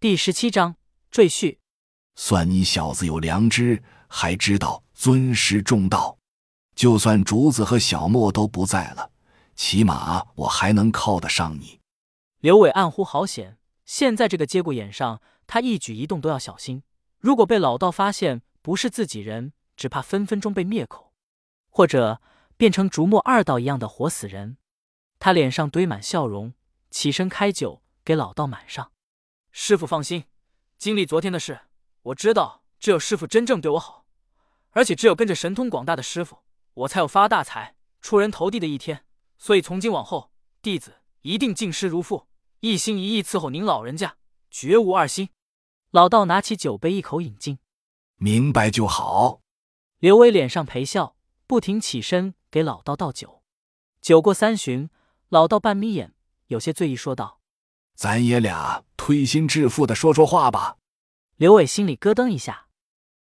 第十七章赘婿。算你小子有良知，还知道尊师重道。就算竹子和小莫都不在了，起码我还能靠得上你。刘伟暗呼好险！现在这个节骨眼上，他一举一动都要小心。如果被老道发现不是自己人，只怕分分钟被灭口，或者变成竹墨二道一样的活死人。他脸上堆满笑容，起身开酒给老道满上。师傅放心，经历昨天的事，我知道只有师傅真正对我好，而且只有跟着神通广大的师傅，我才有发大财、出人头地的一天。所以从今往后，弟子一定敬师如父，一心一意伺候您老人家，绝无二心。老道拿起酒杯，一口饮尽。明白就好。刘威脸上陪笑，不停起身给老道倒酒。酒过三巡，老道半眯眼，有些醉意，说道：“咱爷俩推心置腹的说说话吧。”刘伟心里咯噔一下，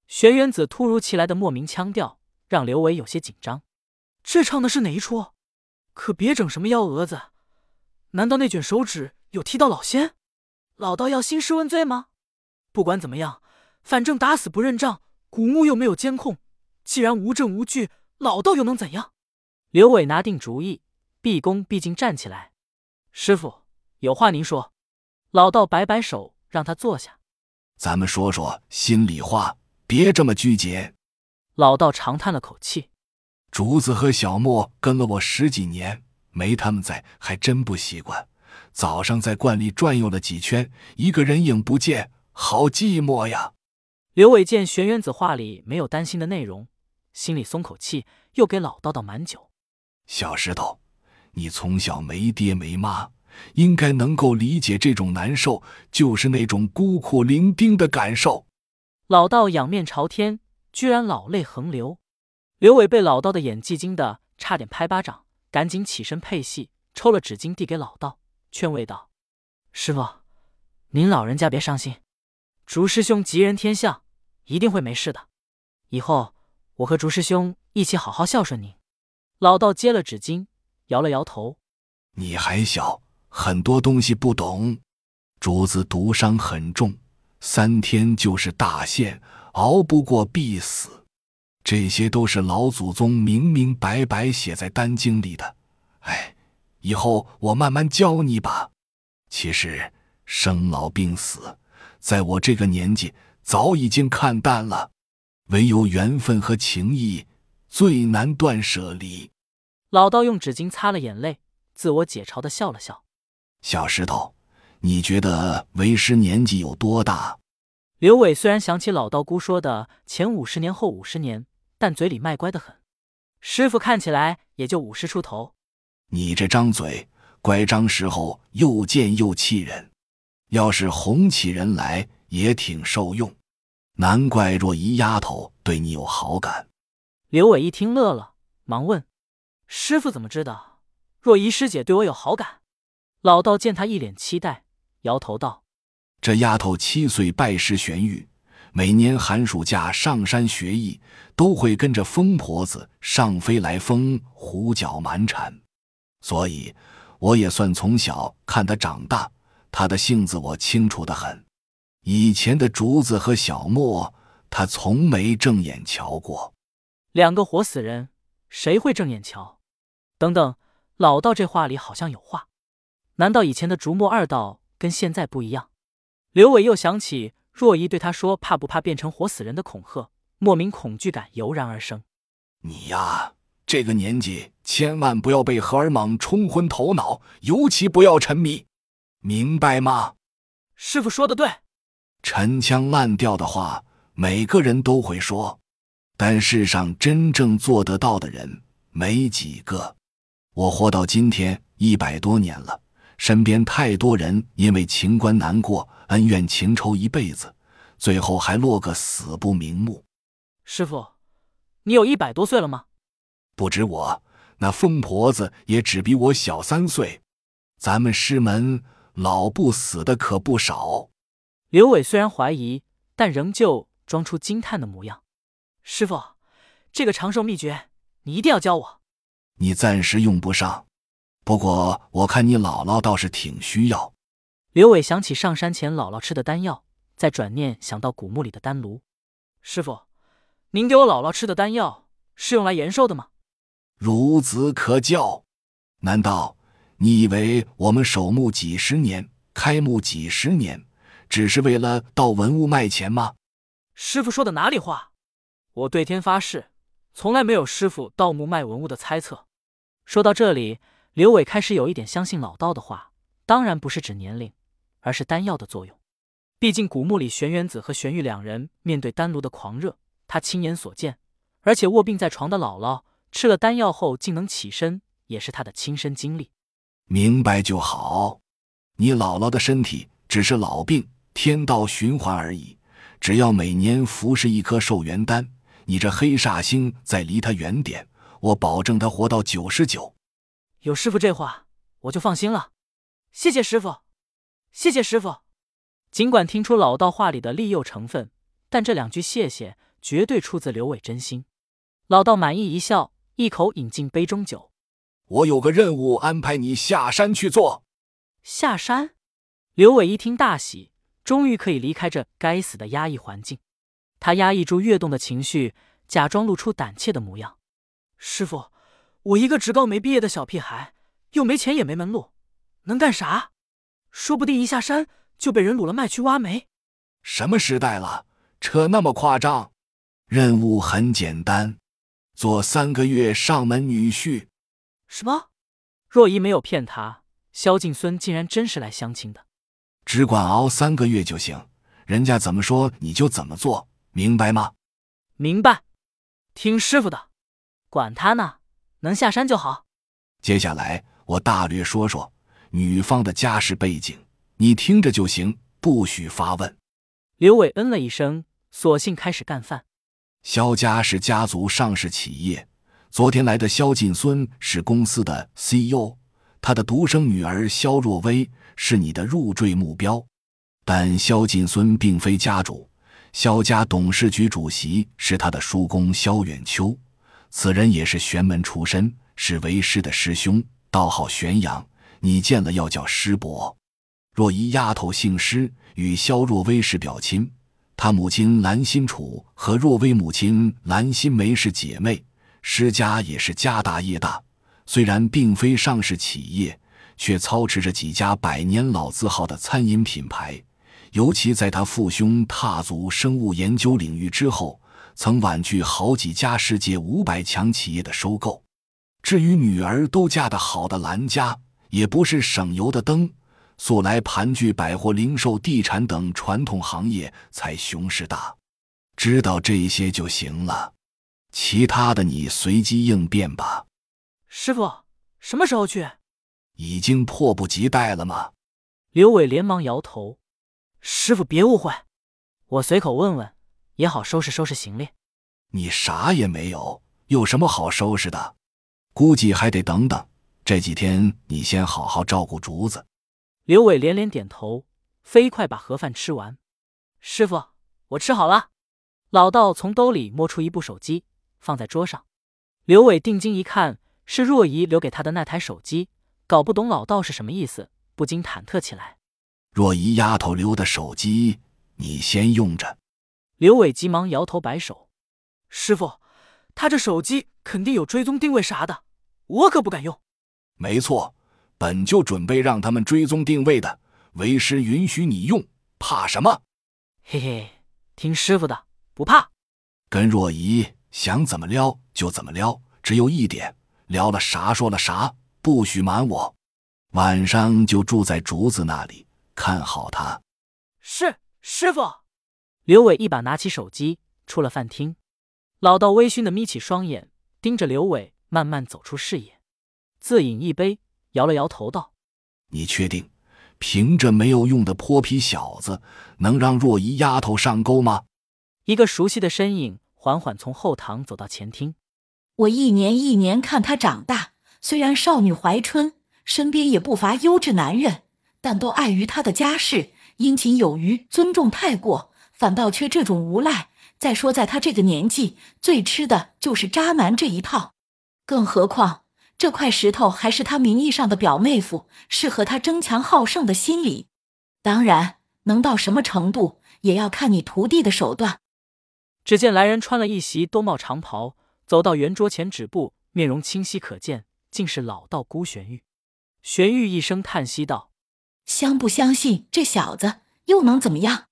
玄元子突如其来的莫名腔调让刘伟有些紧张。这唱的是哪一出？可别整什么幺蛾子！难道那卷手指有踢到老仙？老道要兴师问罪吗？不管怎么样，反正打死不认账，古墓又没有监控。既然无证无据，老道又能怎样？刘伟拿定主意，毕恭毕敬站起来：“师傅，有话您说。”老道摆摆手，让他坐下。咱们说说心里话，别这么拘谨。老道长叹了口气：“竹子和小莫跟了我十几年，没他们在，还真不习惯。早上在观里转悠了几圈，一个人影不见，好寂寞呀。”刘伟见玄元子话里没有担心的内容。心里松口气，又给老道倒满酒。小石头，你从小没爹没妈，应该能够理解这种难受，就是那种孤苦伶仃的感受。老道仰面朝天，居然老泪横流。刘伟被老道的演技惊得差点拍巴掌，赶紧起身配戏，抽了纸巾递给老道，劝慰道：“师傅，您老人家别伤心，竹师兄吉人天相，一定会没事的。以后。”我和竹师兄一起好好孝顺您。老道接了纸巾，摇了摇头：“你还小，很多东西不懂。竹子毒伤很重，三天就是大限，熬不过必死。这些都是老祖宗明明白白写在丹经里的。哎，以后我慢慢教你吧。其实生老病死，在我这个年纪早已经看淡了。”唯有缘分和情谊最难断舍离。老道用纸巾擦了眼泪，自我解嘲的笑了笑。小石头，你觉得为师年纪有多大？刘伟虽然想起老道姑说的前五十年后五十年，但嘴里卖乖的很。师傅看起来也就五十出头。你这张嘴，乖张时候又贱又气人，要是哄起人来也挺受用。难怪若仪丫头对你有好感。刘伟一听乐了，忙问：“师傅怎么知道若仪师姐对我有好感？”老道见他一脸期待，摇头道：“这丫头七岁拜师玄玉，每年寒暑假上山学艺，都会跟着疯婆子上飞来峰胡搅蛮缠，所以我也算从小看她长大，她的性子我清楚的很。”以前的竹子和小莫，她从没正眼瞧过。两个活死人，谁会正眼瞧？等等，老道这话里好像有话。难道以前的竹木二道跟现在不一样？刘伟又想起若依对他说“怕不怕变成活死人”的恐吓，莫名恐惧感油然而生。你呀，这个年纪千万不要被荷尔蒙冲昏头脑，尤其不要沉迷，明白吗？师傅说的对。陈腔滥调的话，每个人都会说，但世上真正做得到的人没几个。我活到今天一百多年了，身边太多人因为情关难过，恩怨情仇一辈子，最后还落个死不瞑目。师傅，你有一百多岁了吗？不止我，那疯婆子也只比我小三岁。咱们师门老不死的可不少。刘伟虽然怀疑，但仍旧装出惊叹的模样。师傅，这个长寿秘诀你一定要教我。你暂时用不上，不过我看你姥姥倒是挺需要。刘伟想起上山前姥姥吃的丹药，再转念想到古墓里的丹炉。师傅，您给我姥姥吃的丹药是用来延寿的吗？孺子可教。难道你以为我们守墓几十年，开墓几十年，只是为了盗文物卖钱吗？师傅说的哪里话？我对天发誓，从来没有师傅盗墓卖文物的猜测。说到这里，刘伟开始有一点相信老道的话，当然不是指年龄，而是丹药的作用。毕竟古墓里玄元子和玄玉两人面对丹炉的狂热，他亲眼所见，而且卧病在床的姥姥吃了丹药后竟能起身，也是他的亲身经历。明白就好。你姥姥的身体只是老病，天道循环而已。只要每年服食一颗寿元丹，你这黑煞星再离他远点，我保证他活到九十九。有师傅这话，我就放心了。谢谢师傅，谢谢师傅。尽管听出老道话里的利诱成分，但这两句谢谢绝对出自刘伟真心。老道满意一笑，一口饮进杯中酒。我有个任务安排你下山去做。下山？刘伟一听大喜，终于可以离开这该死的压抑环境。他压抑住跃动的情绪，假装露出胆怯的模样。师傅，我一个职高没毕业的小屁孩，又没钱也没门路，能干啥？说不定一下山。就被人掳了卖去挖煤，什么时代了，扯那么夸张？任务很简单，做三个月上门女婿。什么？若依没有骗他，萧敬孙竟然真是来相亲的。只管熬三个月就行，人家怎么说你就怎么做，明白吗？明白，听师傅的，管他呢，能下山就好。接下来我大略说说女方的家世背景。你听着就行，不许发问。刘伟嗯了一声，索性开始干饭。肖家是家族上市企业，昨天来的肖劲孙是公司的 CEO，他的独生女儿肖若薇是你的入赘目标。但肖劲孙并非家主，肖家董事局主席是他的叔公肖远秋，此人也是玄门出身，是为师的师兄，道号玄阳，你见了要叫师伯。若依丫头姓施，与萧若薇是表亲。她母亲蓝心楚和若薇母亲蓝心梅是姐妹。施家也是家大业大，虽然并非上市企业，却操持着几家百年老字号的餐饮品牌。尤其在他父兄踏足生物研究领域之后，曾婉拒好几家世界五百强企业的收购。至于女儿都嫁得好的兰家，也不是省油的灯。素来盘踞百货、零售、地产等传统行业，才雄势大。知道这些就行了，其他的你随机应变吧。师傅，什么时候去？已经迫不及待了吗？刘伟连忙摇头。师傅别误会，我随口问问，也好收拾收拾行李。你啥也没有，有什么好收拾的？估计还得等等。这几天你先好好照顾竹子。刘伟连连点头，飞快把盒饭吃完。师傅，我吃好了。老道从兜里摸出一部手机，放在桌上。刘伟定睛一看，是若仪留给他的那台手机，搞不懂老道是什么意思，不禁忐忑起来。若仪丫头留的手机，你先用着。刘伟急忙摇头摆手：“师傅，他这手机肯定有追踪定位啥的，我可不敢用。”没错。本就准备让他们追踪定位的，为师允许你用，怕什么？嘿嘿，听师傅的，不怕。跟若仪想怎么撩就怎么撩，只有一点，撩了啥说了啥，不许瞒我。晚上就住在竹子那里，看好他。是师傅。刘伟一把拿起手机，出了饭厅。老道微醺的眯起双眼，盯着刘伟慢慢走出视野，自饮一杯。摇了摇头，道：“你确定，凭着没有用的泼皮小子，能让若依丫头上钩吗？”一个熟悉的身影缓缓从后堂走到前厅。我一年一年看她长大，虽然少女怀春，身边也不乏优质男人，但都碍于她的家世，殷勤有余，尊重太过，反倒缺这种无赖。再说，在他这个年纪，最吃的就是渣男这一套，更何况……这块石头还是他名义上的表妹夫，适合他争强好胜的心理。当然，能到什么程度，也要看你徒弟的手段。只见来人穿了一袭兜帽长袍，走到圆桌前止步，面容清晰可见，竟是老道孤玄玉。玄玉一声叹息道：“相不相信这小子，又能怎么样？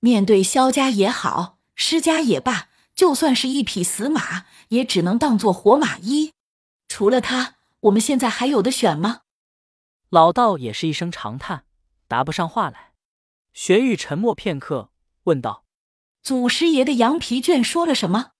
面对萧家也好，施家也罢，就算是一匹死马，也只能当做活马医。除了他，我们现在还有的选吗？”老道也是一声长叹，答不上话来。玄玉沉默片刻，问道：“祖师爷的羊皮卷说了什么？”